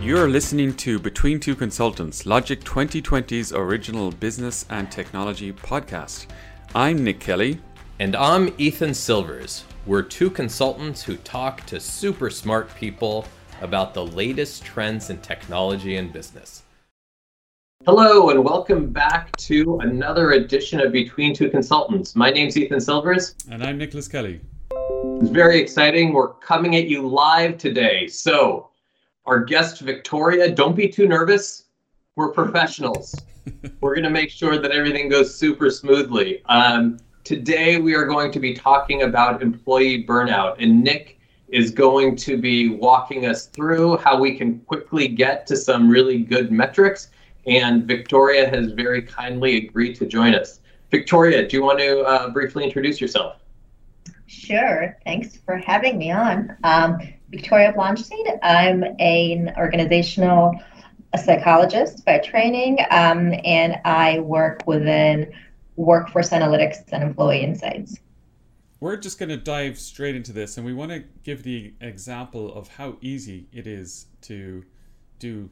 You're listening to Between Two Consultants, Logic 2020's original business and technology podcast. I'm Nick Kelly. And I'm Ethan Silvers. We're two consultants who talk to super smart people about the latest trends in technology and business. Hello, and welcome back to another edition of Between Two Consultants. My name's Ethan Silvers. And I'm Nicholas Kelly. It's very exciting. We're coming at you live today. So, our guest Victoria, don't be too nervous. We're professionals. We're going to make sure that everything goes super smoothly. Um, today, we are going to be talking about employee burnout, and Nick is going to be walking us through how we can quickly get to some really good metrics. And Victoria has very kindly agreed to join us. Victoria, do you want to uh, briefly introduce yourself? Sure. Thanks for having me on. Um, Victoria Blanchseed. I'm an organizational psychologist by training, um, and I work within workforce analytics and employee insights. We're just going to dive straight into this, and we want to give the example of how easy it is to do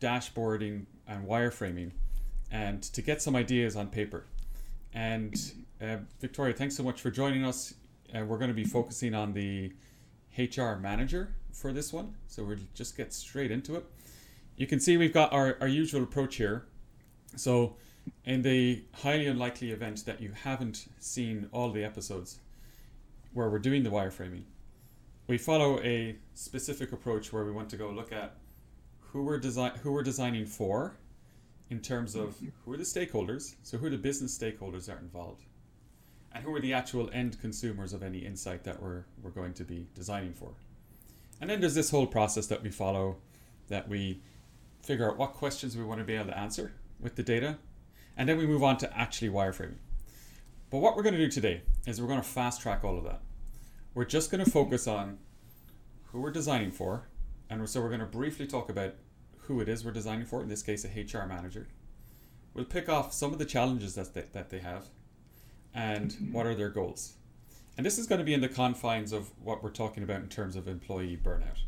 dashboarding and wireframing and to get some ideas on paper. And uh, Victoria, thanks so much for joining us. Uh, we're going to be focusing on the HR manager for this one. So we'll just get straight into it. You can see we've got our, our usual approach here. So in the highly unlikely event that you haven't seen all the episodes where we're doing the wireframing, we follow a specific approach where we want to go look at who we're design who we're designing for in terms of who are the stakeholders, so who are the business stakeholders that are involved and who are the actual end consumers of any insight that we're, we're going to be designing for. And then there's this whole process that we follow that we figure out what questions we want to be able to answer with the data, and then we move on to actually wireframing. But what we're going to do today is we're going to fast track all of that. We're just going to focus on who we're designing for, and so we're going to briefly talk about who it is we're designing for, in this case, a HR manager. We'll pick off some of the challenges that they, that they have, and what are their goals. And this is going to be in the confines of what we're talking about in terms of employee burnout.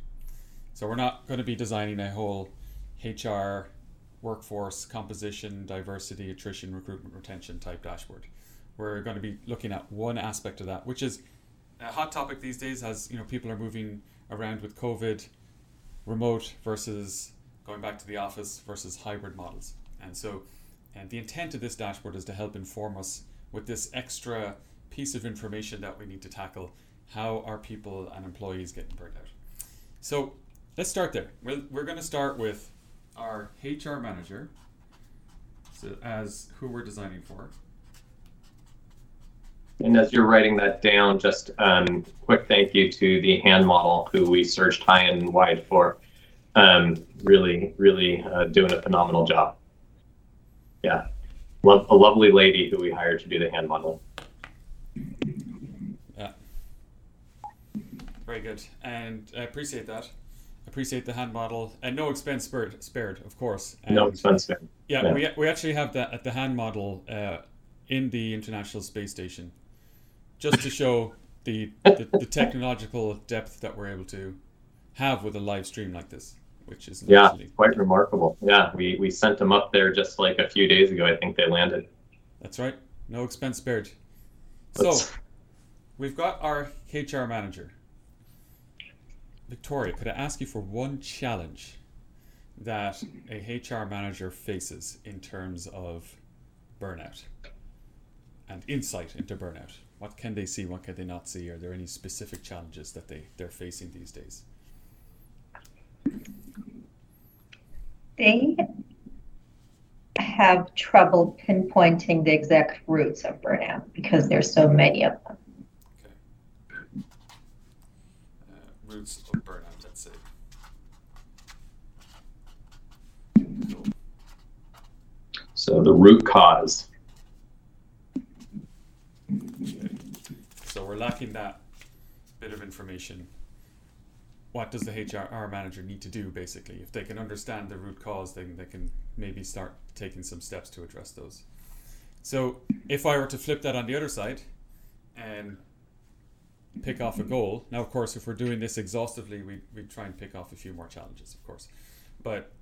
So we're not going to be designing a whole HR, workforce composition, diversity, attrition, recruitment, retention type dashboard. We're going to be looking at one aspect of that, which is a hot topic these days as you know people are moving around with COVID, remote versus going back to the office versus hybrid models. And so and the intent of this dashboard is to help inform us with this extra piece of information that we need to tackle how are people and employees getting burnt out? So let's start there. We're, we're going to start with our hr manager so as who we're designing for. And as you're writing that down just um, quick thank you to the hand model who we searched high and wide for. Um, really really uh, doing a phenomenal job. Yeah lo- a lovely lady who we hired to do the hand model. Yeah. Very good. And I appreciate that. Appreciate the hand model. And no expense spared, spared of course. And no expense spared. Yeah, yeah, We, we actually have that at the hand model uh, in the International Space Station just to show the, the, the technological depth that we're able to have with a live stream like this which is yeah, quite remarkable. Yeah, we we sent them up there just like a few days ago. I think they landed. That's right. No expense spared. So we've got our HR manager. Victoria, could I ask you for one challenge that a HR manager faces in terms of burnout and insight into burnout? What can they see? What can they not see? Are there any specific challenges that they, they're facing these days? They have trouble pinpointing the exact roots of burnout because there's so many of them. Okay. Uh, roots of burnout, let's say. So the root cause. Okay. So we're lacking that bit of information what does the HR manager need to do basically? If they can understand the root cause, then they can maybe start taking some steps to address those. So if I were to flip that on the other side and pick off a goal, now of course if we're doing this exhaustively, we we try and pick off a few more challenges, of course. but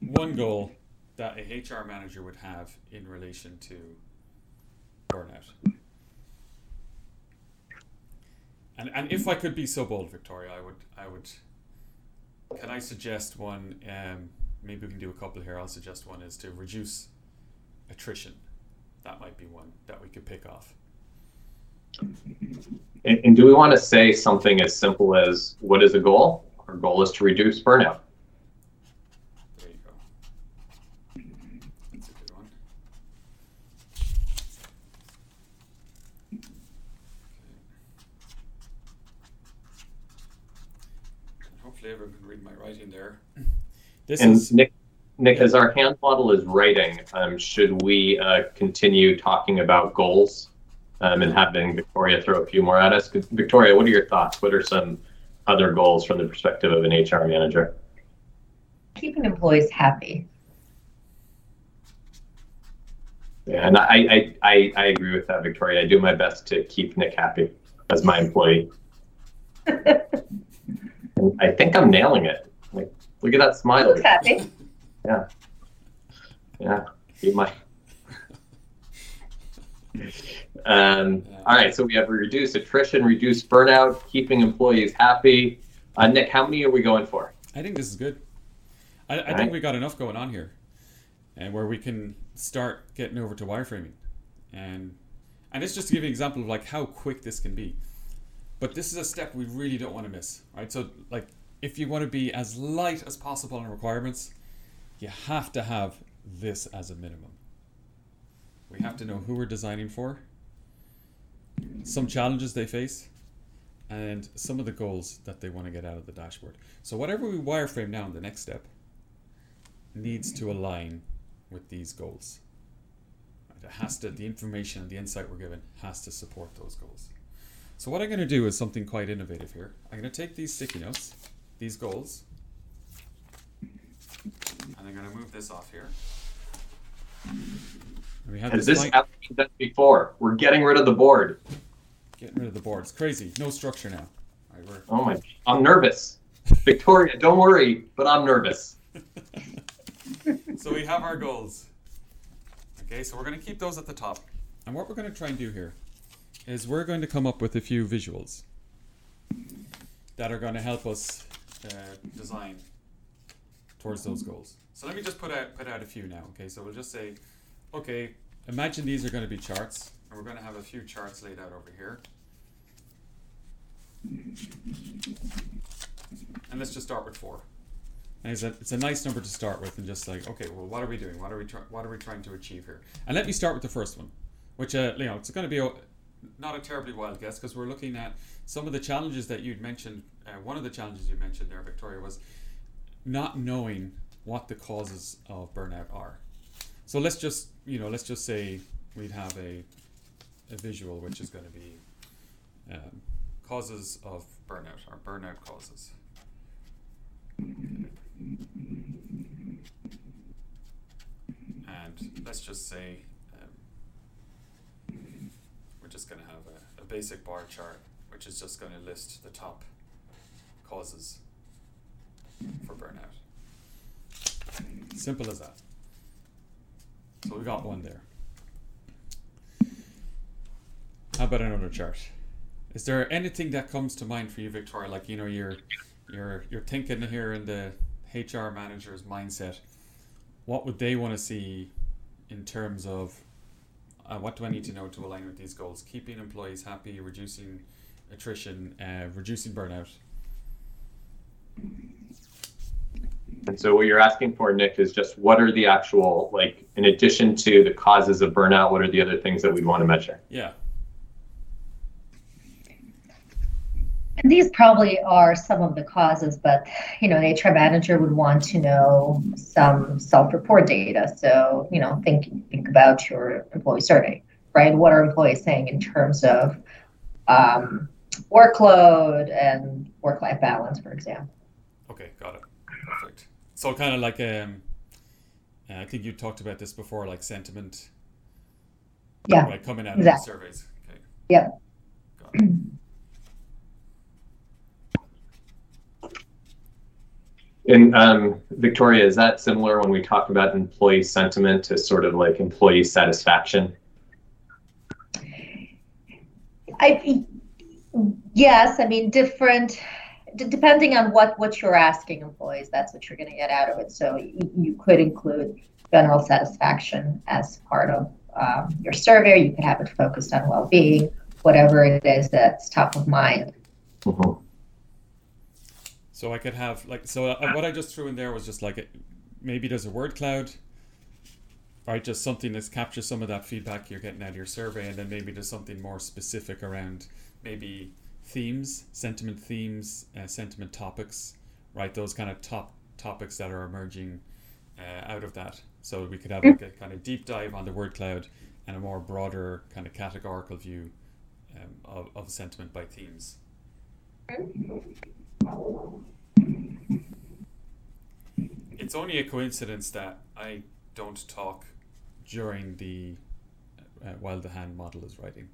one goal that a HR manager would have in relation to burnout. And and if I could be so bold, Victoria, I would I would. Can I suggest one? Um, maybe we can do a couple here. I'll suggest one is to reduce attrition. That might be one that we could pick off. And, and do we want to say something as simple as what is a goal? Our goal is to reduce burnout. There you go. That's a good one. Okay. And hopefully everyone can read my writing there. This And is Nick, Nick, as our hand model is writing, um, should we uh, continue talking about goals um, and having Victoria throw a few more at us? Victoria, what are your thoughts? What are some other goals from the perspective of an HR manager? Keeping employees happy. Yeah, and I, I, I, I agree with that, Victoria. I do my best to keep Nick happy as my employee. I think I'm nailing it. Like, look at that smile. looks happy. Yeah, keep my. Um, all right, so we have reduce attrition, reduce burnout, keeping employees happy. Uh, Nick, how many are we going for? I think this is good. I, I Alright. think we got enough going on here, and where we can start getting over to wireframing, and and it's just to give you an example of like how quick this can be. But this is a step we really don't want to miss, right? So like if you want to be as light as possible on requirements, you have to have this as a minimum. We have to know who we're designing for, some challenges they face, and some of the goals that they want to get out of the dashboard. So whatever we wireframe now in the next step needs to align with these goals. It has to, the information and the insight we're given has to support those goals. So what I'm going to do is something quite innovative here. I'm going to take these sticky notes, these goals, and I'm going to move this off here. And we have Has this this line- ever been done before? We're getting rid of the board. getting rid of the board. It's crazy. No structure now. All right, we're, Oh my, I'm nervous. Victoria, don't worry, but I'm nervous. so we have our goals. Okay, so we're going to keep those at the top. And what we're going to try and do here is we're going to come up with a few visuals that are going to help us uh, design towards those goals. So let me just put out put out a few now. Okay, so we'll just say, okay, imagine these are going to be charts, and we're going to have a few charts laid out over here. And let's just start with four. And it's a, it's a nice number to start with, and just like, okay, well, what are we doing? What are we try- what are we trying to achieve here? And let me start with the first one, which uh, you know, it's going to be a, not a terribly wild guess because we're looking at some of the challenges that you'd mentioned. Uh, one of the challenges you mentioned there, Victoria, was not knowing what the causes of burnout are. So let's just you know, let's just say we'd have a a visual which is going to be um, causes of burnout or burnout causes. And let's just say um, we're just going to have basic bar chart, which is just going to list the top causes for burnout. Simple as that. So we got one there. How about another chart? Is there anything that comes to mind for you, Victoria? Like you know, you're you're you're thinking here in the HR manager's mindset. What would they want to see in terms of uh, what do I need to know to align with these goals? Keeping employees happy, reducing attrition, uh, reducing burnout. And so what you're asking for, Nick, is just what are the actual, like, in addition to the causes of burnout, what are the other things that we'd want to measure? Yeah, these probably are some of the causes, but you know, the HR manager would want to know some self-report data. So, you know, think think about your employee survey, right? What are employees saying in terms of um, workload and work-life balance, for example? Okay, got it. Perfect. So kind of like um, I think you talked about this before, like sentiment, Yeah, like coming out exactly. of the surveys. Okay. Yep. And um, Victoria, is that similar when we talk about employee sentiment to sort of like employee satisfaction? I yes, I mean different d- depending on what what you're asking employees, that's what you're going to get out of it. So y- you could include general satisfaction as part of um, your survey. You could have it focused on well-being, whatever it is that's top of mind. Mhm. So I could have like so uh, what I just threw in there was just like maybe there's a word cloud, right? Just something that captures some of that feedback you're getting out of your survey, and then maybe there's something more specific around maybe themes, sentiment themes, uh, sentiment topics, right? Those kind of top topics that are emerging uh, out of that. So we could have like a kind of deep dive on the word cloud and a more broader kind of categorical view um, of, of sentiment by themes. It's only a coincidence that I don't talk during the uh, while the hand model is writing.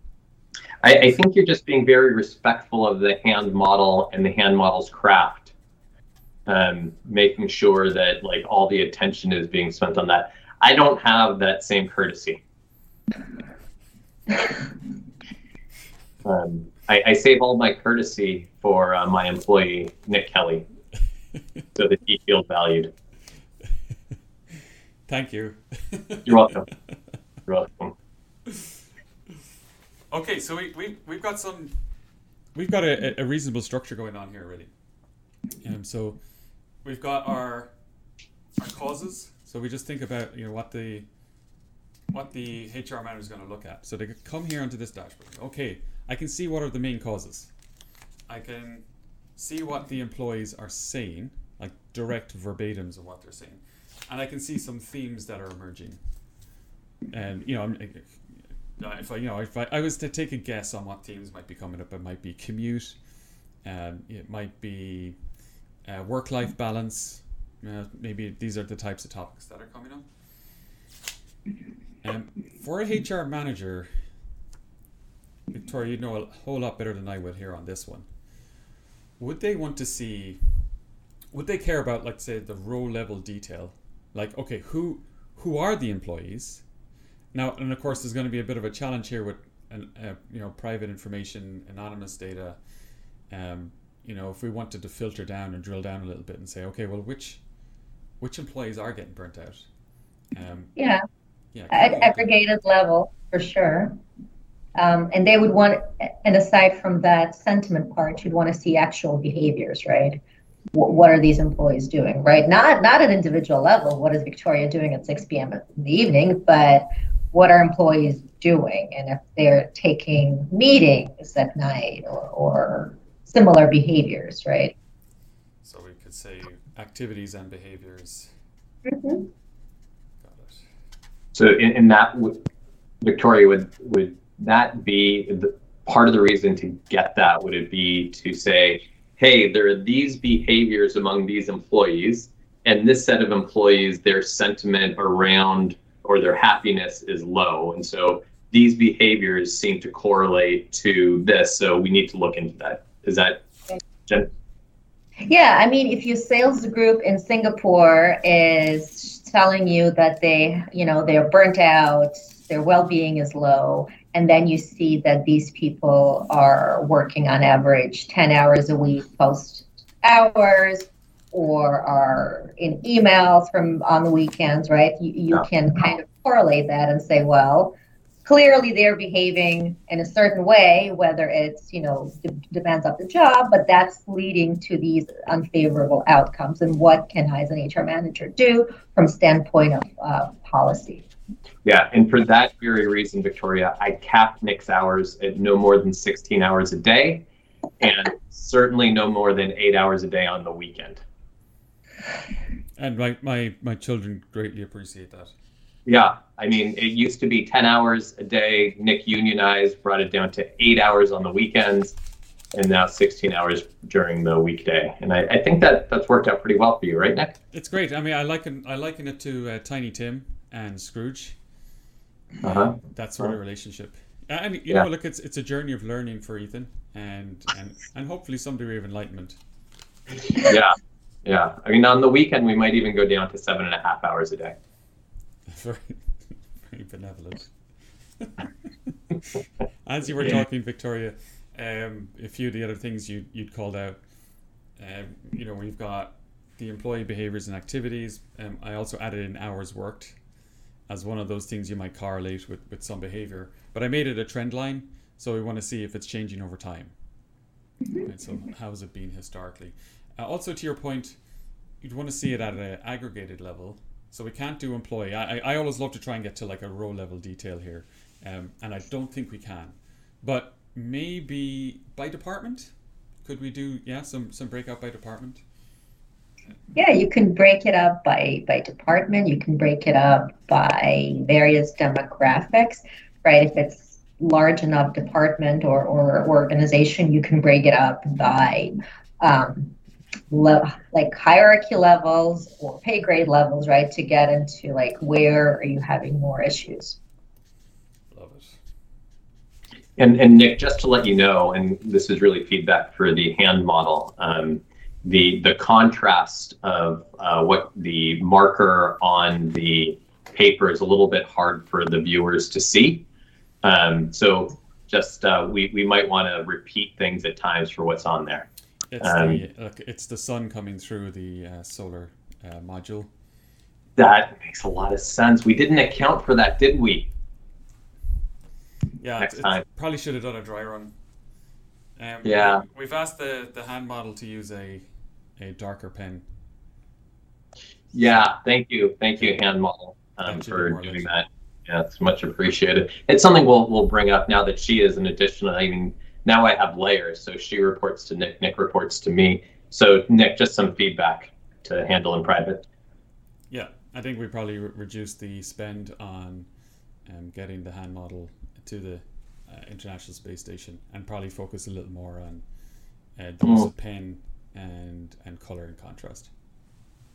I, I think you're just being very respectful of the hand model and the hand model's craft. Um, making sure that like all the attention is being spent on that. I don't have that same courtesy. Um, I, I save all my courtesy for uh, my employee Nick Kelly, so that he feels valued. Thank you. You're welcome. You're welcome. Okay, so we, we, we've got some, we've got a, a reasonable structure going on here already. Um, so we've got our, our causes. So we just think about, you know, what the, what the HR manager is going to look at. So they could come here onto this dashboard. Okay, I can see what are the main causes. I can see what the employees are saying, like direct verbatims of what they're saying. And I can see some themes that are emerging. And, you know, if I, you know, if I, I was to take a guess on what themes might be coming up, it might be commute, um, it might be uh, work-life balance. Uh, maybe these are the types of topics that are coming up. Um, for a HR manager, Victoria, you know a whole lot better than I would here on this one. Would they want to see? Would they care about, like, say, the row level detail? Like, okay, who who are the employees? Now, and of course, there's going to be a bit of a challenge here with, an, uh, you know, private information, anonymous data. Um, you know, if we wanted to filter down and drill down a little bit and say, okay, well, which which employees are getting burnt out? Um, Yeah, yeah, at aggregated level for sure. Um, and they would want, and aside from that sentiment part, you'd want to see actual behaviors, right? What, what are these employees doing, right? Not not at an individual level. What is Victoria doing at 6 p.m. in the evening, but what are employees doing, and if they're taking meetings at night or, or similar behaviors, right? So we could say activities and behaviors. Mhm. Got it. So in, in that, would- Victoria, would would that be the part of the reason to get that? Would it be to say, hey, there are these behaviors among these employees, and this set of employees, their sentiment around or their happiness is low, and so these behaviors seem to correlate to this. So we need to look into that. Is that Jen? Yeah, I mean, if your sales group in Singapore is telling you that they, you know, they're burnt out, their well-being is low, and then you see that these people are working on average 10 hours a week post hours or are in emails from on the weekends, right? You, you Yeah. can kind of correlate that and say, well, clearly they're behaving in a certain way, whether it's, you know, d- depends on the job, but that's leading to these unfavorable outcomes. And what can I, as an HR manager, do from standpoint of uh, policy? Yeah, and for that very reason, Victoria, I cap Nick's hours at no more than 16 hours a day, and certainly no more than eight hours a day on the weekend. And my, my, my children greatly appreciate that. Yeah, I mean, it used to be 10 hours a day. Nick unionized, brought it down to eight hours on the weekends, and now 16 hours during the weekday. And I, I think that that's worked out pretty well for you, right, Nick? It's great. I mean, I liken I liken it to uh, Tiny Tim and Scrooge. Uh-huh. That sort of relationship. And you Yeah. know, look, it's it's a journey of learning for Ethan, and and and hopefully some degree of enlightenment. Yeah. Yeah. I mean, on the weekend, we might even go down to seven and a half hours a day. very, very benevolent. As you were talking, Victoria, um, a few of the other things you you'd called out. Um, you know, we've got the employee behaviors and activities. Um, I also added in hours worked as one of those things you might correlate with, with some behavior. But I made it a trend line, so we want to see if it's changing over time. Right, so how has it been historically? Uh, also, to your point, you'd want to see it at an aggregated level. So we can't do employee. I, I always love to try and get to like a row level detail here, um, and I don't think we can. But maybe by department, could we do yeah some some breakout by department? Yeah, you can break it up by by department. You can break it up by various demographics, right? If it's large enough department or, or organization, you can break it up by um, le- like hierarchy levels or pay grade levels, right? To get into like where are you having more issues. Love. And, and Nick, just to let you know, and this is really feedback for the hand model, um, the, the contrast of uh, what the marker on the paper is a little bit hard for the viewers to see. Um, so just uh, we, we might want to repeat things at times for what's on there. It's Um, the look, it's the sun coming through the uh, solar uh, module. That makes a lot of sense. We didn't account for that, did we? Yeah, Next it's, time. probably should have done a dry run. Um, Yeah. we've asked the, the hand model to use a a darker pen. Yeah, thank you, thank you, hand model, um, for doing that. Yeah, it's much appreciated. It's something we'll we'll bring up now that she is an additional. I mean, now I have layers, so she reports to Nick, Nick reports to me. So Nick, just some feedback to handle in private. Yeah, I think we probably re- reduced the spend on um, getting the hand model to the uh, International Space Station, and probably focus a little more on uh, the use of pen and and color and contrast.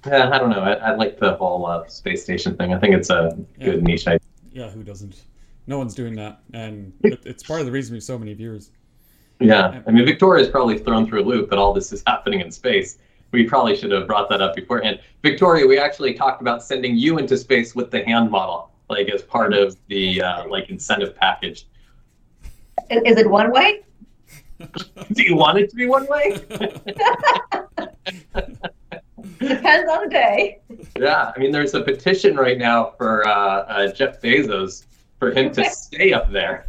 Yeah, I don't know. I, I like the whole uh, space station thing. I think it's a good niche idea. Yeah, who doesn't? No one's doing that, and it, it's part of the reason we have so many viewers. Yeah, I mean, Victoria's probably thrown through a loop that all this is happening in space. We probably should have brought that up beforehand. Victoria, we actually talked about sending you into space with the hand model, like as part of the uh, like incentive package. Is, is it one way? Do you want it to be one way? Depends on the day. yeah, I mean, there's a petition right now for uh, uh, Jeff Bezos for him to stay up there.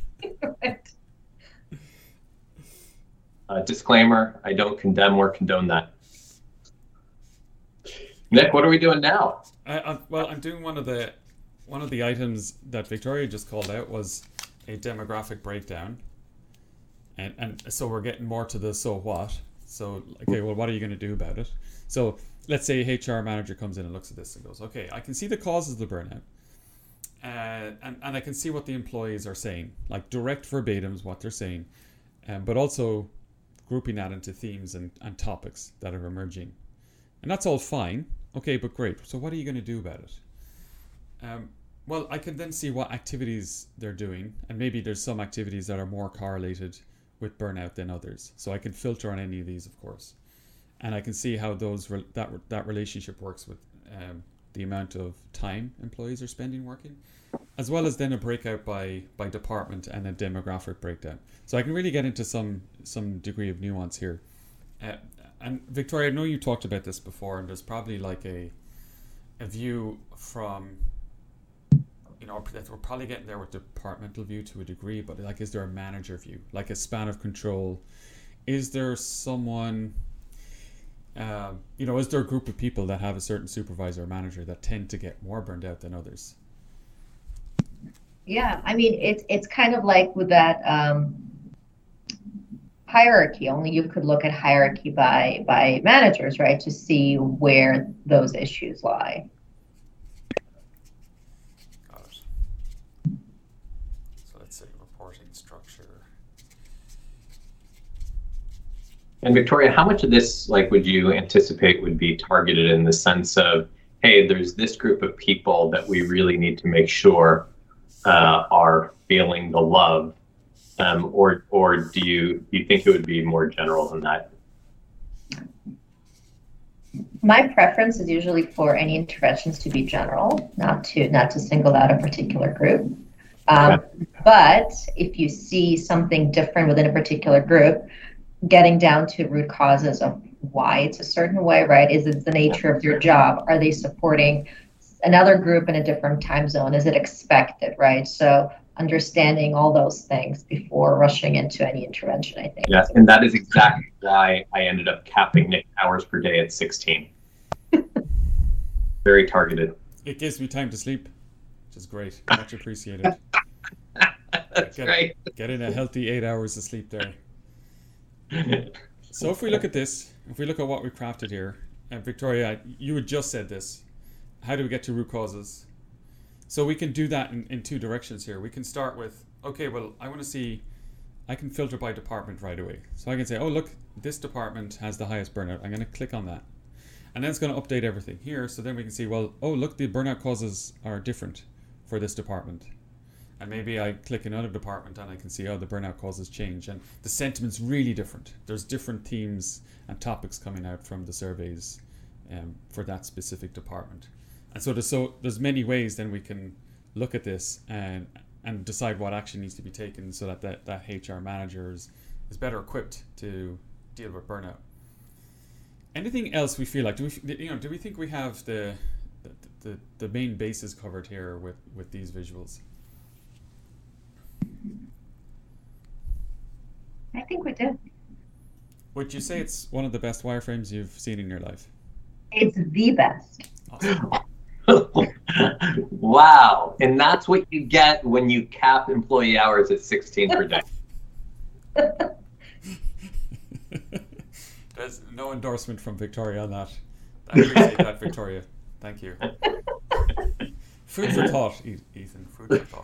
Uh, disclaimer: I don't condemn or condone that. Nick, what are we doing now? I, I, well, I'm doing one of the one of the items that Victoria just called out was a demographic breakdown, and and so we're getting more to the so what. So okay, well, what are you going to do about it? So let's say HR manager comes in and looks at this and goes, okay, I can see the causes of the burnout, uh, and and I can see what the employees are saying, like direct verbatims what they're saying, um, but also grouping that into themes and, and topics that are emerging, and that's all fine. Okay, but great. So what are you going to do about it? Um, well, I can then see what activities they're doing, and maybe there's some activities that are more correlated with burnout than others. So I can filter on any of these, of course, and I can see how those re- that that relationship works with um, the amount of time employees are spending working, as well as then a breakout by by department and a demographic breakdown. So I can really get into some some degree of nuance here. Uh, and Victoria, I know you talked about this before, and there's probably like a a view from know we're probably getting there with departmental view to a degree, but like, is there a manager view, like a span of control? Is there someone? Uh, you know, is there a group of people that have a certain supervisor or manager that tend to get more burned out than others? Yeah, I mean it's it's kind of like with that um, hierarchy. Only you could look at hierarchy by by managers, right, to see where those issues lie. Got it. So let's say reporting structure. And Victoria, how much of this, like, would you anticipate would be targeted in the sense of, hey, there's this group of people that we really need to make sure uh, are feeling the love, um, or or do you do you think it would be more general than that? my preference is usually for any interventions to be general, not to not to single out a particular group. Um, but if you see something different within a particular group, getting down to root causes of why it's a certain way, right? Is it the nature of your job? Are they supporting another group in a different time zone? Is it expected, right? So understanding all those things before rushing into any intervention, I think. Yes, and that is exactly why I ended up capping Nick hours per day at 16. Very targeted. It gives me time to sleep, which is great. Much appreciated. That's get, great. Get in a healthy eight hours of sleep there. So if we look at this, if we look at what we crafted here, and Victoria, you had just said this. How do we get to root causes? So we can do that in, in two directions here. We can start with, okay, well, I want to see, I can filter by department right away. So I can say, oh, look, this department has the highest burnout. I'm going to click on that. And then it's going to update everything here. So then we can see, well, oh, look, the burnout causes are different for this department. And maybe I click another department and I can see, oh, the burnout causes change. And the sentiment's really different. There's different themes and topics coming out from the surveys um, for that specific department. And so there's so there's many ways then we can look at this and and decide what action needs to be taken so that that, that HR manager is, is better equipped to deal with burnout. Anything else we feel like? Do we you know do we think we have the the, the, the main bases covered here with, with these visuals? Think we do. Would you say it's one of the best wireframes you've seen in your life? It's the best. Awesome. wow. And that's what you get when you cap employee hours at 16 per day. There's no endorsement from Victoria on that. I appreciate that, Victoria. Thank you. Food for thought, Ethan. Food for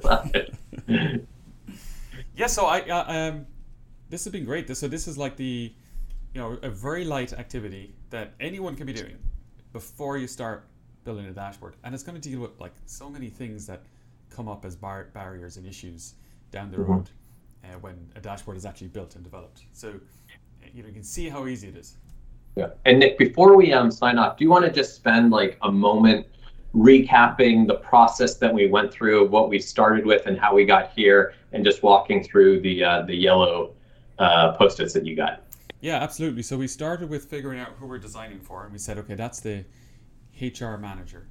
thought there. Yeah, so I uh, um, this has been great. This, so this is like the, you know, a very light activity that anyone can be doing before you start building a dashboard, and it's going to deal with like so many things that come up as bar- barriers and issues down the mm-hmm. road uh, when a dashboard is actually built and developed. So you know you can see how easy it is. Yeah. And Nick, before we um, sign off, do you want to just spend like a moment recapping the process that we went through, what we started with, and how we got here, and just walking through the uh, the yellow uh, post-its that you got? Yeah, absolutely. So we started with figuring out who we're designing for, and we said, okay, that's the HR manager.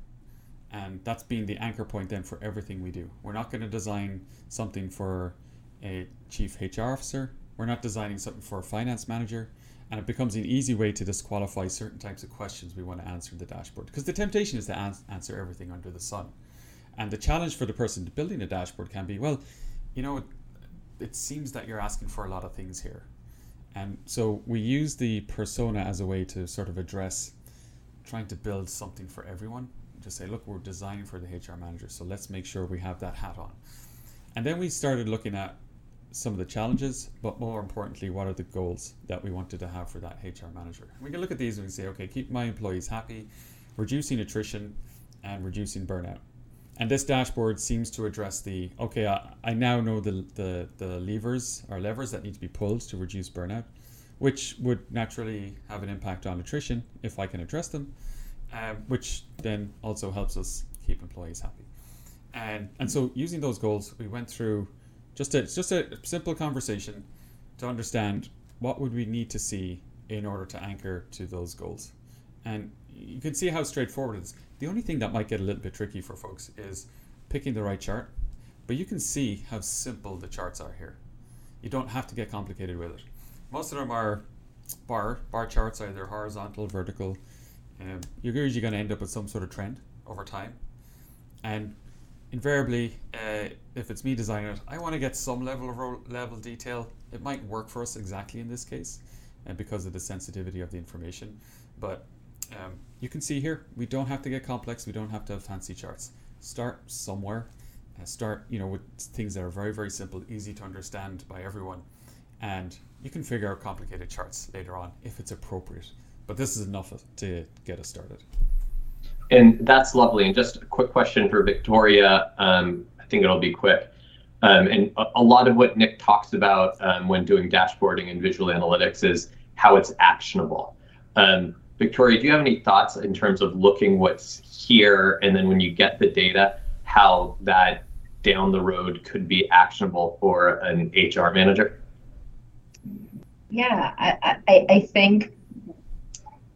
And that's being the anchor point then for everything we do. We're not going to design something for a chief HR officer. We're not designing something for a finance manager. And it becomes an easy way to disqualify certain types of questions we want to answer in the dashboard. Because the temptation is to ans- answer everything under the sun. And the challenge for the person building a dashboard can be well, you know, it seems that you're asking for a lot of things here. And so we use the persona as a way to sort of address trying to build something for everyone. Just say, look, we're designing for the HR manager, so let's make sure we have that hat on. And then we started looking at some of the challenges, but more importantly, what are the goals that we wanted to have for that HR manager? We can look at these and we say, okay, keep my employees happy, reducing attrition, and reducing burnout. And this dashboard seems to address the okay, I, I now know the, the, the levers or levers that need to be pulled to reduce burnout which would naturally have an impact on attrition if I can address them, uh, which then also helps us keep employees happy. And and so using those goals, we went through just a just a simple conversation to understand what would we need to see in order to anchor to those goals. And you can see how straightforward it is. The only thing that might get a little bit tricky for folks is picking the right chart, but you can see how simple the charts are here. You don't have to get complicated with it most of them are bar bar charts, either horizontal, vertical. Um, you're usually going to end up with some sort of trend over time, and invariably, uh, if it's me designing it, I want to get some level of ro- level detail. It might work for us exactly in this case, and uh, because of the sensitivity of the information. But um, you can see here, we don't have to get complex. We don't have to have fancy charts. Start somewhere. Uh, start, you know, with things that are very, very simple, easy to understand by everyone, and you can figure out complicated charts later on if it's appropriate. But this is enough to get us started. And that's lovely. And just a quick question for Victoria. Um, I think it'll be quick. Um, and a, a, lot of what Nick talks about um, when doing dashboarding and visual analytics is how it's actionable. Um, Victoria, do you have any thoughts in terms of looking what's here and then when you get the data, how that down the road could be actionable for an HR manager? Yeah, I, I, I think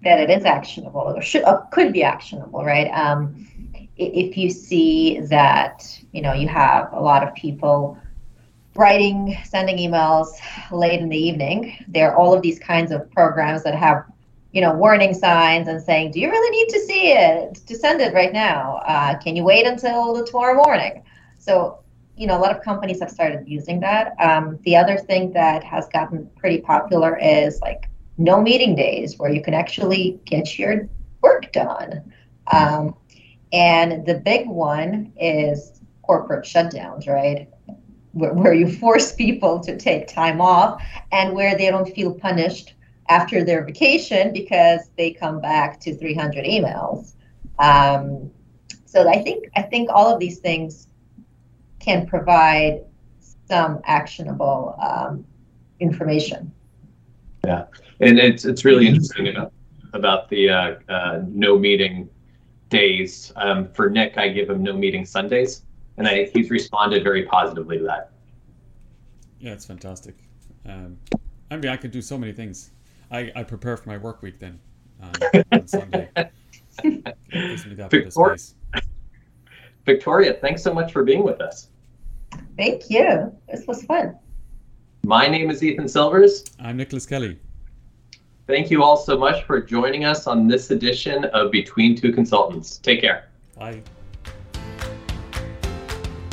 that it is actionable or should or could be actionable, right? Um, if you see that you know you have a lot of people writing, sending emails late in the evening, there are all of these kinds of programs that have you know warning signs and saying, "Do you really need to see it to send it right now? Uh, can you wait until tomorrow morning?" So you know a lot of companies have started using that. Um, the other thing that has gotten pretty popular is like no meeting days where you can actually get your work done. Um, and the big one is corporate shutdowns, right? Where, where, you force people to take time off and where they don't feel punished after their vacation because they come back to 300 emails. Um, so I think I think all of these things can provide some actionable um, information. Yeah, and it's it's really interesting about about the uh, uh, no meeting days. Um, for Nick, I give him no meeting Sundays, and I, he's responded very positively to that. Yeah, it's fantastic. Um, I mean, I could do so many things. I, I prepare for my work week then um, on Sunday. Victoria, Victoria, thanks so much for being with us. Thank you. This was fun. My name is Ethan Silvers. I'm Nicholas Kelly. Thank you all so much for joining us on this edition of Between Two Consultants. Take care. Bye.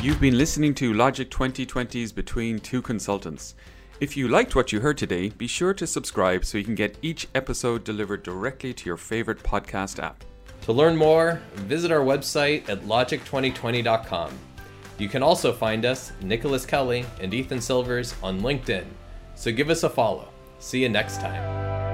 You've been listening to Logic 2020's Between Two Consultants. If you liked what you heard today, be sure to subscribe so you can get each episode delivered directly to your favorite podcast app. To learn more, visit our website at logic2020.com. You can also find us, Nicholas Kelly and Ethan Silvers, on LinkedIn. So give us a follow. See you next time.